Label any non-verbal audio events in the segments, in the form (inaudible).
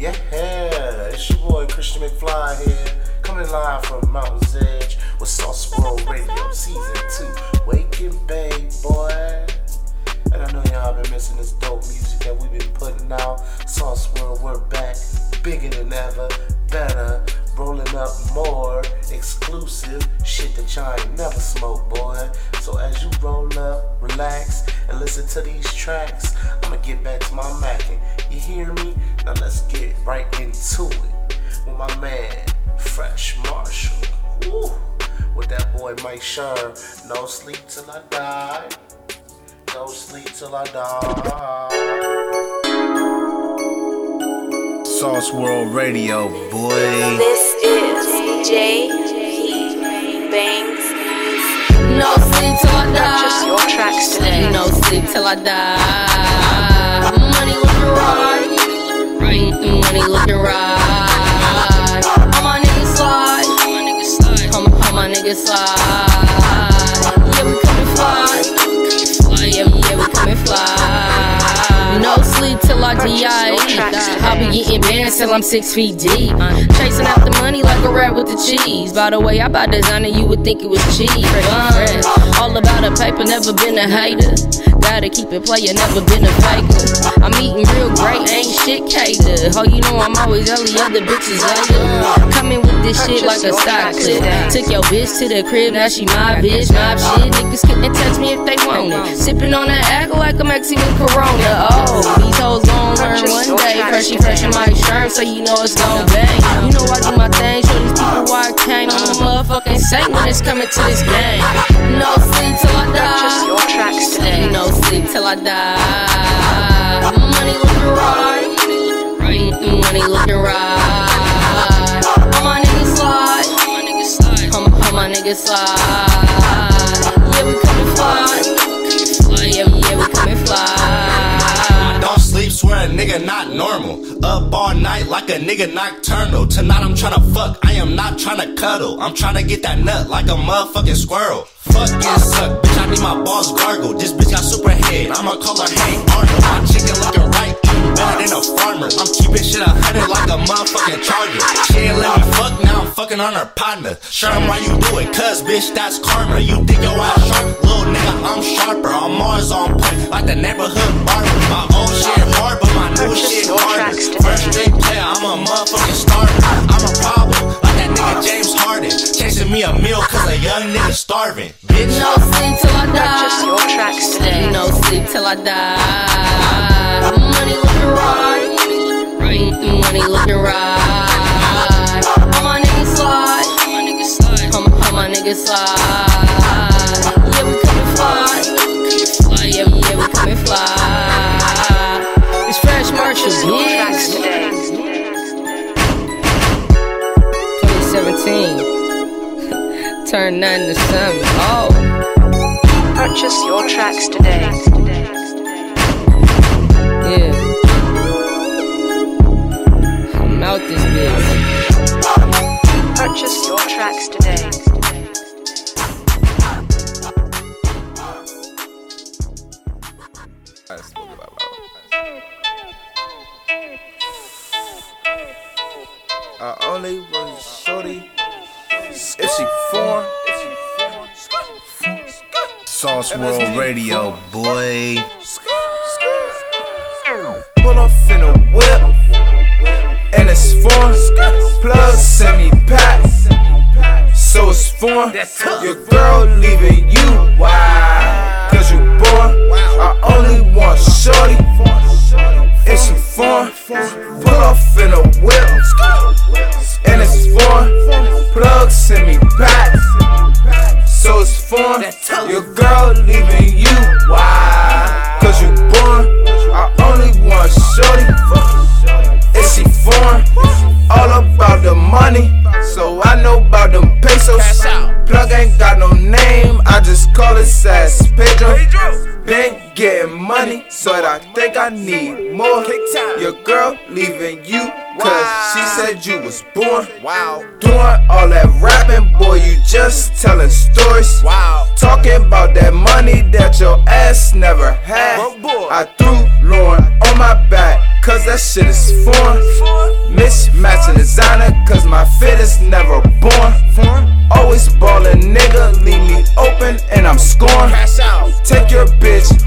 Yeah, it's your boy Christian McFly here, coming live from Mountain's Edge with Sauce World Radio Season 2. Waking Bay, boy. And I know y'all been missing this dope music that we've been putting out. Sauce World, we're back, bigger than ever, better, rolling up more exclusive shit that y'all ain't never smoked, boy. So as you roll up, relax, and listen to these tracks, I'ma get back to my macking. You hear me? Now let's get right into it with my man, Fresh Marshall. Woo. With that boy Mike Sherm. No sleep till I die. No sleep till I die. Sauce World Radio, boy. J. Banks. No sleep till I die. your tracks today. No sleep till I die. Money looking right. Money looking right. All my niggas slide. All my, all my niggas slide. Yeah, we coming fly. Yeah, yeah, we coming fly. No sleep till I die. I'll be getting bands till I'm six feet deep. Chasing out the money like a rat with the cheese. By the way, I buy designer, you would think it was cheap. All about a paper, never been a hater. Gotta keep it playin', never been a faker. I'm eating real great, ain't shit cater. Oh, you know I'm always early, other bitches later. Coming with this shit like a stock clip. Took your bitch to the crib, now she my bitch, my shit. Niggas couldn't touch me if they want it. Sipping on that act like a Mexican Corona. Oh, these hoes gon' learn one day. Freshy, fresh in my shirt, so you know it's gon' bang. You know I do my thing, show these people why I came. I'm a motherfucking saint when it's coming to this game. No sleep till I die. your tracks today. No sleep till I die. Money looking right. Right. Money looking right. My, niggas slide. Yeah, we coming fly. Yeah, yeah, we coming fly. Don't sleep, swear a nigga not normal. Up all night like a nigga nocturnal. Tonight I'm tryna fuck, I am not tryna cuddle. I'm tryna get that nut like a motherfucking squirrel. Fuck and suck, bitch, I need my balls gargle. This bitch got super head, I'ma call her Hank Arnold. My chicken looking right, eating better than a farmer. I'm keeping shit a hundred like a motherfucking charger. She ain't let me fuck, now I'm fucking on her partner. Show 'em why you do it, cuz bitch, that's karma. You think your ass sharp, little nigga, I'm sharper. I'm always on point, like the neighborhood barber. My old shit hard, but my new shit your harder. First straight player, I'm a motherfucking starter. I'm a problem, like that nigga James Harden. Chasing me a meal, cause a young nigga starving. Bitch, No sleep till I die. Purchase your tracks today. No sleep till I die. Money looking right. Right. Money looking right. All my niggas slide. All my niggas slide. All my, all my niggas slide. Yeah, we coming fly. Yeah, yeah, we coming fly. It's Fresh Marshall, Purchase your tracks today. 2017. (laughs) Turn nothing to something. Oh. Purchase your tracks today. Out this bitch. Purchase your tracks today. I only want shorty if she foreign. Sauce World Radio, boy. It's foreign. Plug send me packs, so it's foreign. Your girl leaving you, why? Cause you born. I only want shorty if she foreign. Pull off in a whip, and it's foreign. Plug send me packs. So it's foreign. Money, but I think I need more. Your girl leaving you. Cause she said you was born. Wow. Doing all that rapping, boy, you just telling stories. Wow. Talking about that money that your ass never had. I threw Lauren on my back. cause that shit is foreign. Mismatching designer, cause my fit is never born. Always ballin', nigga, leave me open and I'm scoring. Take your bitch home, get her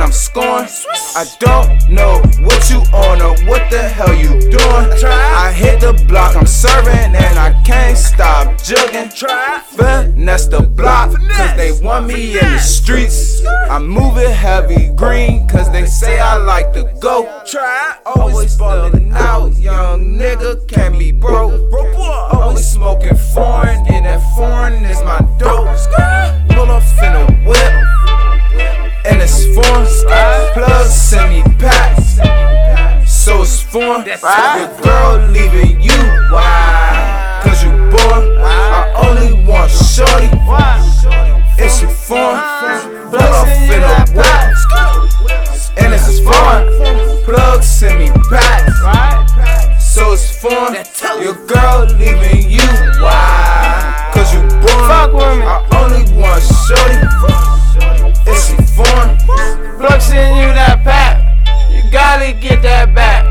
then I'm scoring. I don't know what you on or what the hell you doing. I hit the block, I'm serving, and I can't stop jugging. Finesse the block, cause they want me in the streets. I'm moving heavy green, cause they say I like to go. Always ballin' out, young nigga, can't be broke. Always smoking foreign, and that foreign is my dope. So it's foreign. Your girl leaving you, why? Cause you bored. I only want shorty, and she foreign. Pull off in a whip, and it's foreign. Plug send me packs, so it's foreign. Your girl leaving you, why? Cause you born. Fuck with me. I only want shorty, and she foreign. Plug send you that pack. You gotta get that back.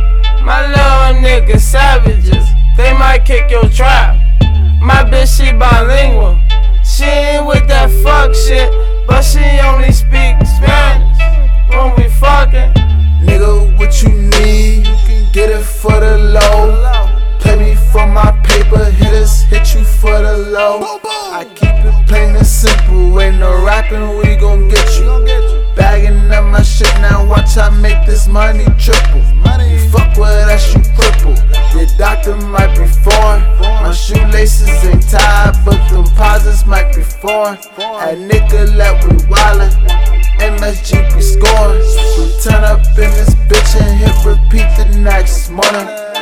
My little niggas savages. They might kick your trap. My bitch, she bilingual. She ain't with that fuck shit, but she only speak Spanish. When we fucking, Nigga, what you need? You can get it for the low. Pay me for my paper, hitters hit you for the low. I keep it plain and simple, ain't no rapping, we gon' get you. Bagging up my shit now, watch I make this money triple. Doctor might be foreign. My shoelaces ain't tied, but them posits might be foreign. At Nicolette, we wildin'. MSG be scoring. We turn up in this bitch and hit repeat the next morning.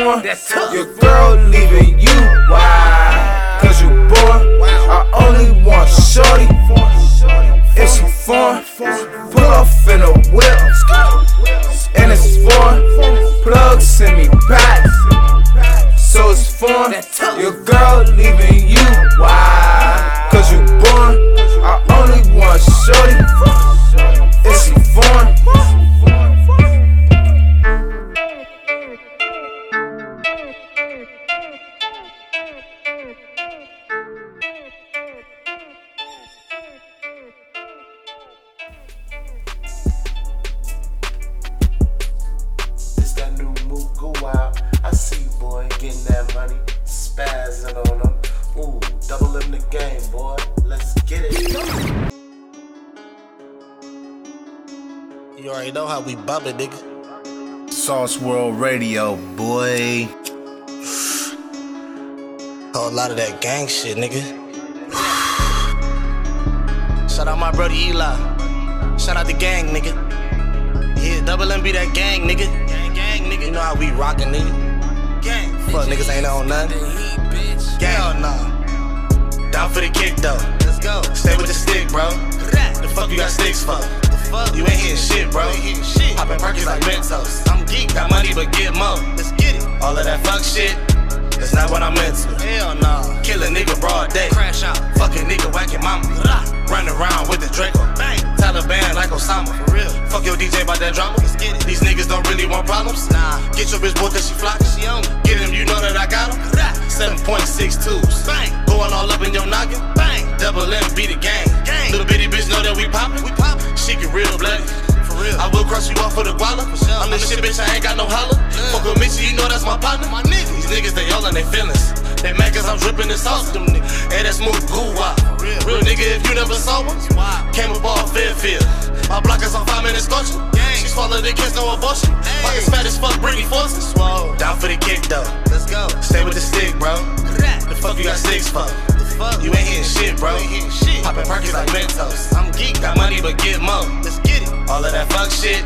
It's foreign. Your girl leaving you, why? Cause you bored. I only want shorty, and she foreign. Pull off in a whip, and it's foreign. Plug send me packs, so it's foreign. Your girl leaving you, we bump nigga. Sauce World Radio, boy. A lot of that gang shit, nigga. (sighs) Shout out my brother Eli. Shout out the gang, nigga. Yeah, double M be that gang, nigga. Gang, gang, nigga. You know how we rockin', nigga. Gang. Fuck niggas ain't on nothing. Gang. nah. Down for the kick though. Let's go. Stay with the stick, bro. The fuck you got sticks for? You ain't hitting shit, bro. Poppin' perkins like Mentos. I'm geek, got money, but get more. Let's get it. All of that fuck shit. That's not what I'm into. Hell no. Kill a nigga broad day. Crash out. Fuck a nigga whacking mama. Run around with the Draco. Bang. Taliban like Osama. For real. Fuck your DJ about that drama. Let's get it. These niggas don't really want problems. Nah. Get your bitch boy that she flock. She on. Get him, you know that I got him. 7.62s. Bang. Going all up in your noggin. Bang. Double M be the gang. Little bitty bitch know that we poppin'. We poppin'. She get real bloody. For real. I will cross you off for the guala. I'm the shit, bitch. I ain't got no holla. Fuck with Mitchie, you know that's my partner. My nigga. These niggas, they all in their feelings. They mad cause I'm drippin' the sauce. Them niggas. Hey, that's smooth goo. Real. real nigga, if you never saw one. Came up off Fairfield. My block is on five minutes scorching. She swallowed the kids, no abortion. Pockets fat as fuck, Britney Forces. Down for the kick though. Let's go. Stay with the stick, bro. The fuck you got six for? fuck. You ain't hitting shit, bro. Poppin' perkins like Mentos. I'm geek, got money but get mo. Let's get it. All of that fuck shit,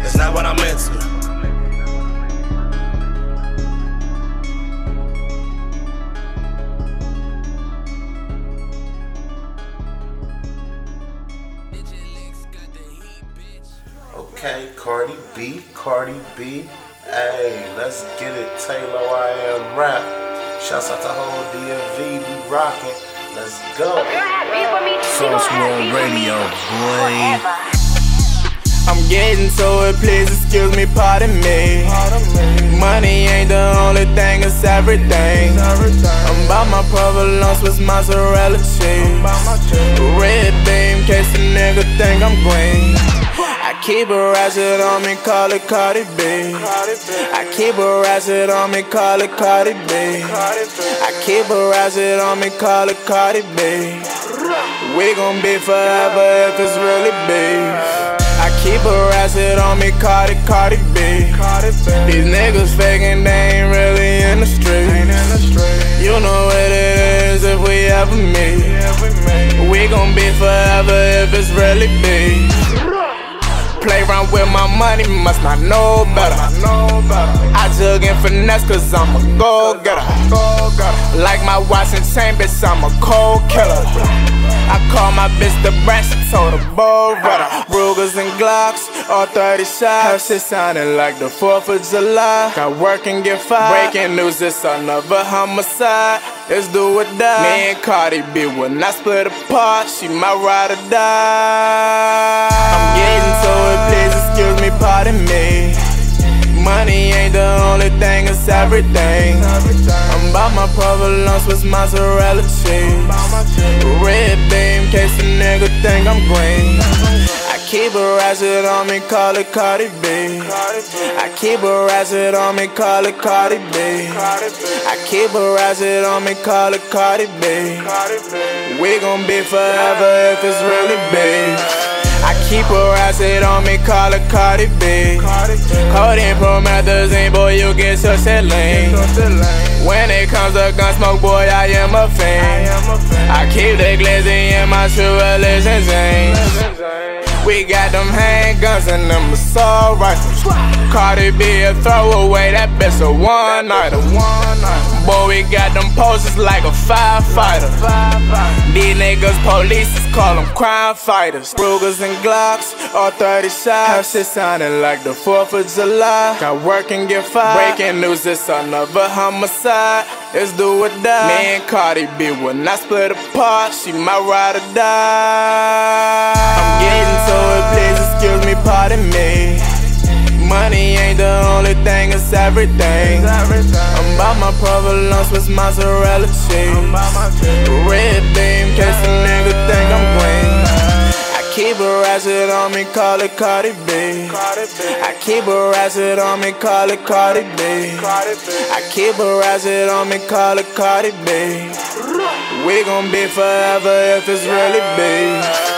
that's not what I'm into. Okay, Cardi B, Cardi B. Hey, let's get it, Taylor. I am rap. Shouts out to whole DMV, we rockin'. Let's go. Sauce World Radio, boy. I'm getting to it, please excuse me, pardon me. Money ain't the only thing, it's everything. I'm about my provolone with mozzarella cheese. Red beam, case a nigga think I'm green. Keep a ratchet on me, call it Cardi B. I keep a ratchet on me, call it Cardi B. I keep a ratchet on me, call it Cardi B. We gon' be forever if it's really beef. I keep a ratchet on me, Cardi, Cardi B. These niggas faking, they ain't really in the streets. You know what it is if we ever meet. We gon' be forever if it's really beef. Play around with my money, must not know better. I jug and finesse cause I'm a go getter. Like my watch and chain, bitch, I'm a cold killer. I call my bitch the branch, told her bull. Rugers and Glocks, all 30 shots. Her shit sounding like the 4th of July. Got work and get fired. Breaking news, it's another homicide. Let's do or die. Me and Cardi B when I split apart. She my ride or die. It, please excuse me, pardon me. Money ain't the only thing, it's everything. I'm about my provolone with mozzarella cheese. Red beam, case a nigga think I'm green. I keep a ratchet on me, call it Cardi B. I keep a ratchet on me, call it Cardi B. I keep a ratchet on me, call it Cardi B. We gon' be forever if it's really big. Keep a ratchet on me, call it Cardi B. Codeine, promethazine, boy, you get so lean. When it comes to gun smoke, boy, I am a fan. I keep the glizzy in my true religion zane. We got them handguns and them assault rifles. Cardi B a throwaway, that bitch a one nighter. Boy, we got them poses like a firefighter. These niggas, police call them crime fighters. Rugers and Glocks, all 30 shots. Shit sounding like the 4th of July. Got work and get fired. Breaking news, it's another homicide. Let's do or die. Me and Cardi B will not split apart. She my ride or die. I'm getting to it, please excuse me, pardon me. Money ain't the only thing, it's everything. I'm about my provolone with mozzarella cheese. Red beam, case a nigga think I'm green. I keep a ratchet on me, call it Cardi B. I keep a ratchet on me, call it Cardi B. I keep a ratchet on me, call it Cardi B. We gon' be forever if it's really beef.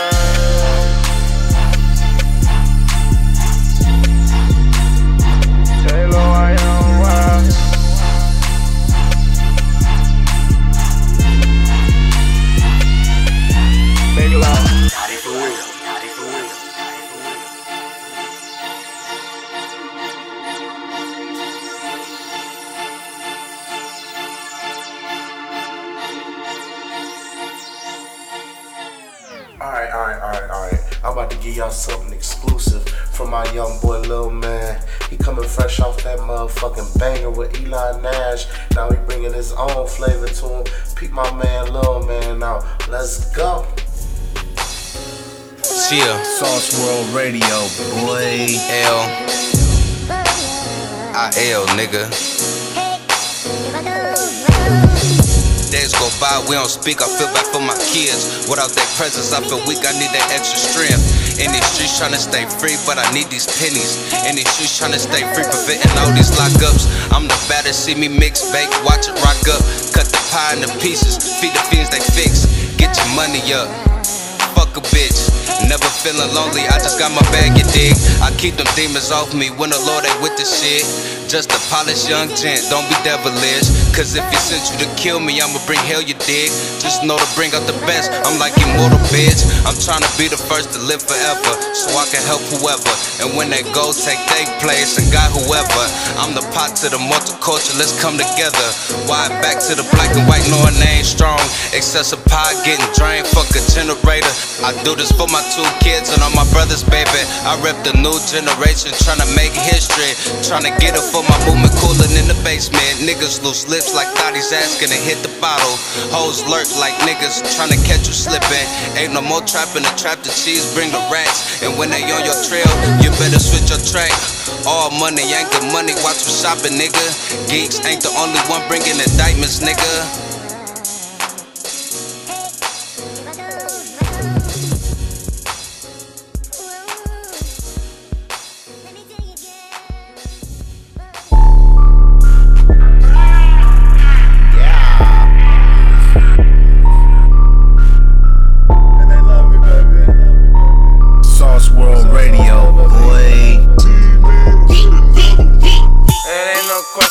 Alright, alright, alright, alright. I'm about to give y'all something exclusive from my young boy Lil Man. He coming fresh off that motherfucking banger with Eli Nash. Now he bringing his own flavor to him. Peep my man Lil Man out. Let's go. Yeah, Sauce World Radio, boy. L. I L, nigga. days go by, we don't speak. I feel bad for my kids. Without their presence, I feel weak. I need that extra strength. In these streets trying to stay free, but I need these pennies. In these streets trying to stay free, preventing all these lockups. I'm the baddest. see me mix, bake, watch it rock up. Cut the pie into pieces, feed the fiends they fix. Get your money up, fuck a bitch. Never feeling lonely, I just got my bag, you dig. I keep them demons off me when the Lord ain't with the shit. Just a polished young gent, don't be devilish. Cause if he sent you to kill me, I'ma bring hell, you dig? Just know to bring out the best, I'm like immortal bitch. I'm trying to be the first to live forever, so I can help whoever. And when that go, take their place and got whoever. I'm the pot to the multicultural, let's come together. Why back to the black and white, knowing they ain't strong. Excessive pot getting drained, fuck a generator. I do this for my two kids and all my brothers, baby. I rep the new generation, trying to make history, trying to get it for my movement coolin' in the basement. Niggas lose lips like thotties asking to hit the bottle. Hoes lurk like niggas trying to catch you slipping. Ain't no more trapping the trap the cheese, bring the rats. And when they on your trail, you better switch your track. All money ain't good money, watch for shopping, nigga. Geeks ain't the only one bringing indictments, nigga.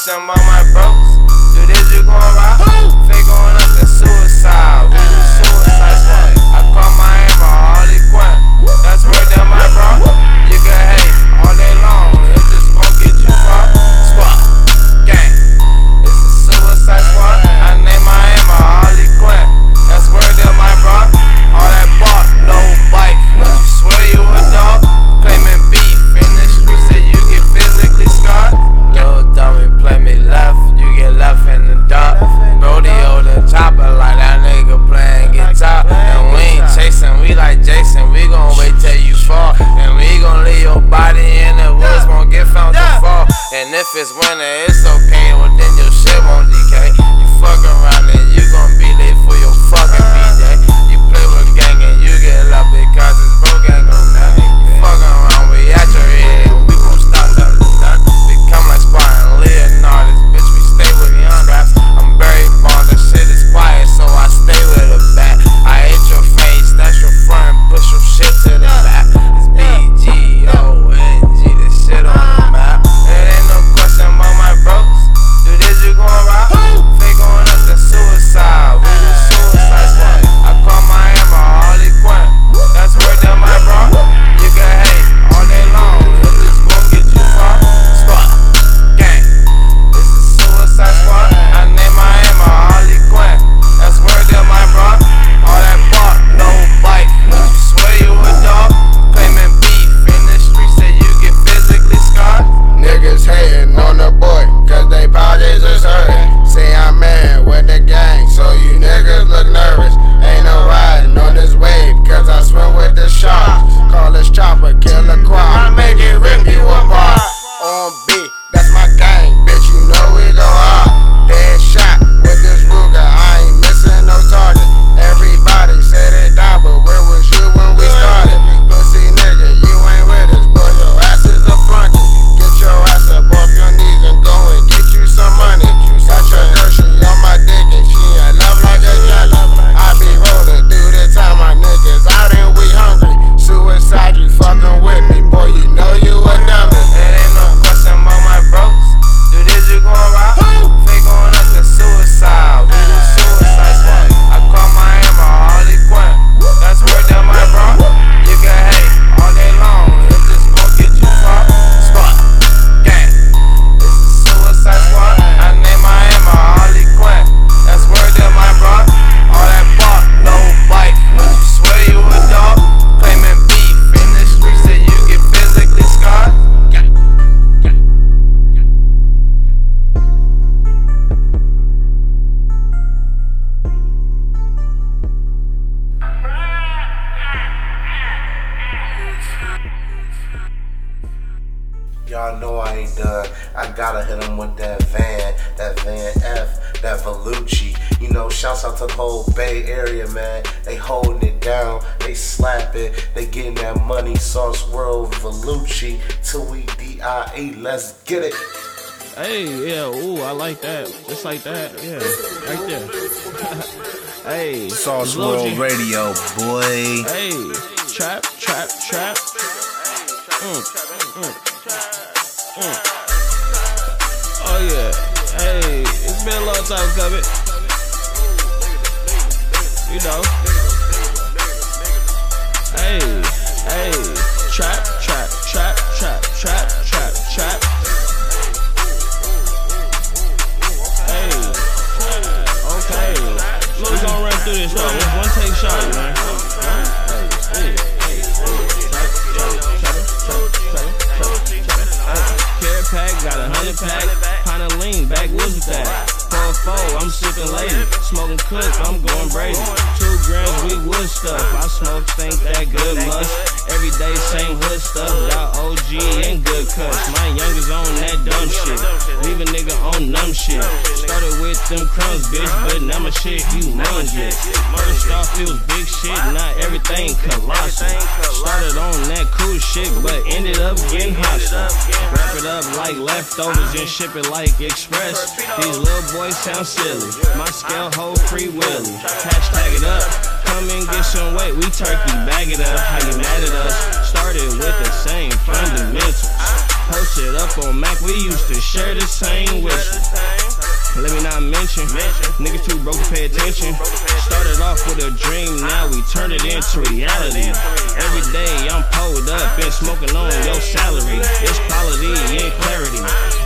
some on my if it's winter, it's okay with like that. Just like that. Yeah. Right there. (laughs) hey. Sauce World G. Radio, boy. Hey. Trap, trap, trap. Mm, mm, mm. Oh, yeah. Hey. It's been a long time coming. You know. Hey. Hey. Trap. This though. One- One take shot, man. Hey, hey, hey, hey. Pack, got a hundred pack. Smoking cook, I'm going brazy. Two grams, we wood stuff. I smoke, think that good must. Every day, same hood stuff. Got OG and good cuts. My youngest on that dumb shit. Leave a nigga on numb shit. Started with them crumbs, bitch, but now my shit humongous. First off, it was big shit, not everything colossal. Started on that cool shit, but ended up getting hostile. Wrap it up like leftovers and ship it like express. These little boys sound silly. My scale hold free willy. Hashtag it up. Come and get some weight. We turkey bag it up. How you mad at us? Started with the same fundamentals. Posted up on Mac. We used to share the same whistle. Let me not mention, niggas too broke to pay attention. Started off with a dream, now we turn it into reality. Every day I'm pulled up and smoking on your salary. It's quality and clarity.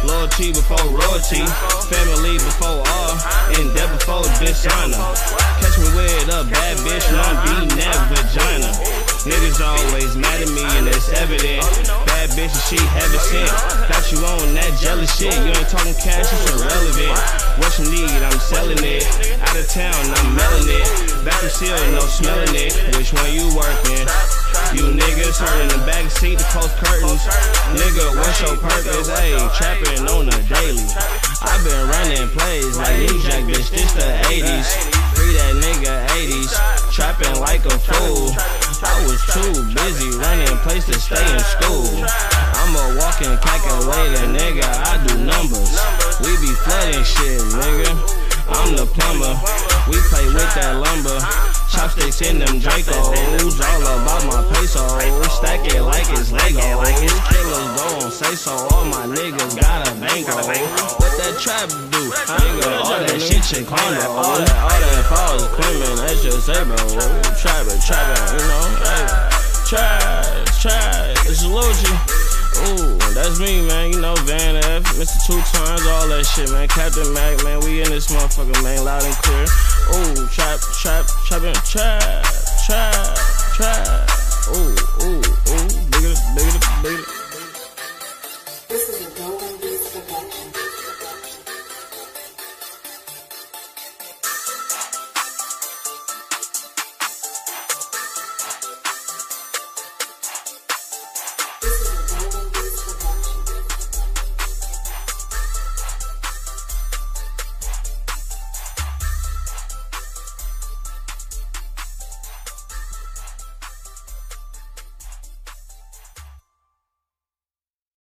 Loyalty before royalty, family before all, and death before dishonor. Catch me with a bad bitch, and I'm beating that vagina. Niggas always mad at me and it's evident. Bad bitch and she heaven sent. Got you on that jealous shit. You ain't talking cash, it's irrelevant. What you need, I'm selling it. Out of town, I'm mailing it. Back to seal, no smelling it. Which one you working? You niggas heard in the back seat to post curtains. Nigga, what's your purpose? Hey, trapping on a daily. i been running plays like New Jack, bitch. This the 80s. Free that nigga 80s. Trapping like a fool. I was too busy running place to stay in school. I'm a walking calculator, nigga. I do numbers. We be flooding shit, nigga. I'm the plumber. We play with that lumber. Chopsticks in them Dracos. All about my pesos. Stack it like it's Legos. Killers on say so. All my niggas got a bankroll. What that trap do? Nigga, all that shit shit condo. All that, all that falls Clement. That's just say, bro. Trapping, trapping, you know. Hey, trash, trash. It's Luigi. Ooh, that's me, man. You know, Van F, Mr. Two Times, all that shit, man. Captain Mac, man, we in this motherfucker, man, loud and clear. Ooh, trap, trap, trapping, trap, trap, trap. Ooh, ooh, ooh, bigger, bigger, bigger.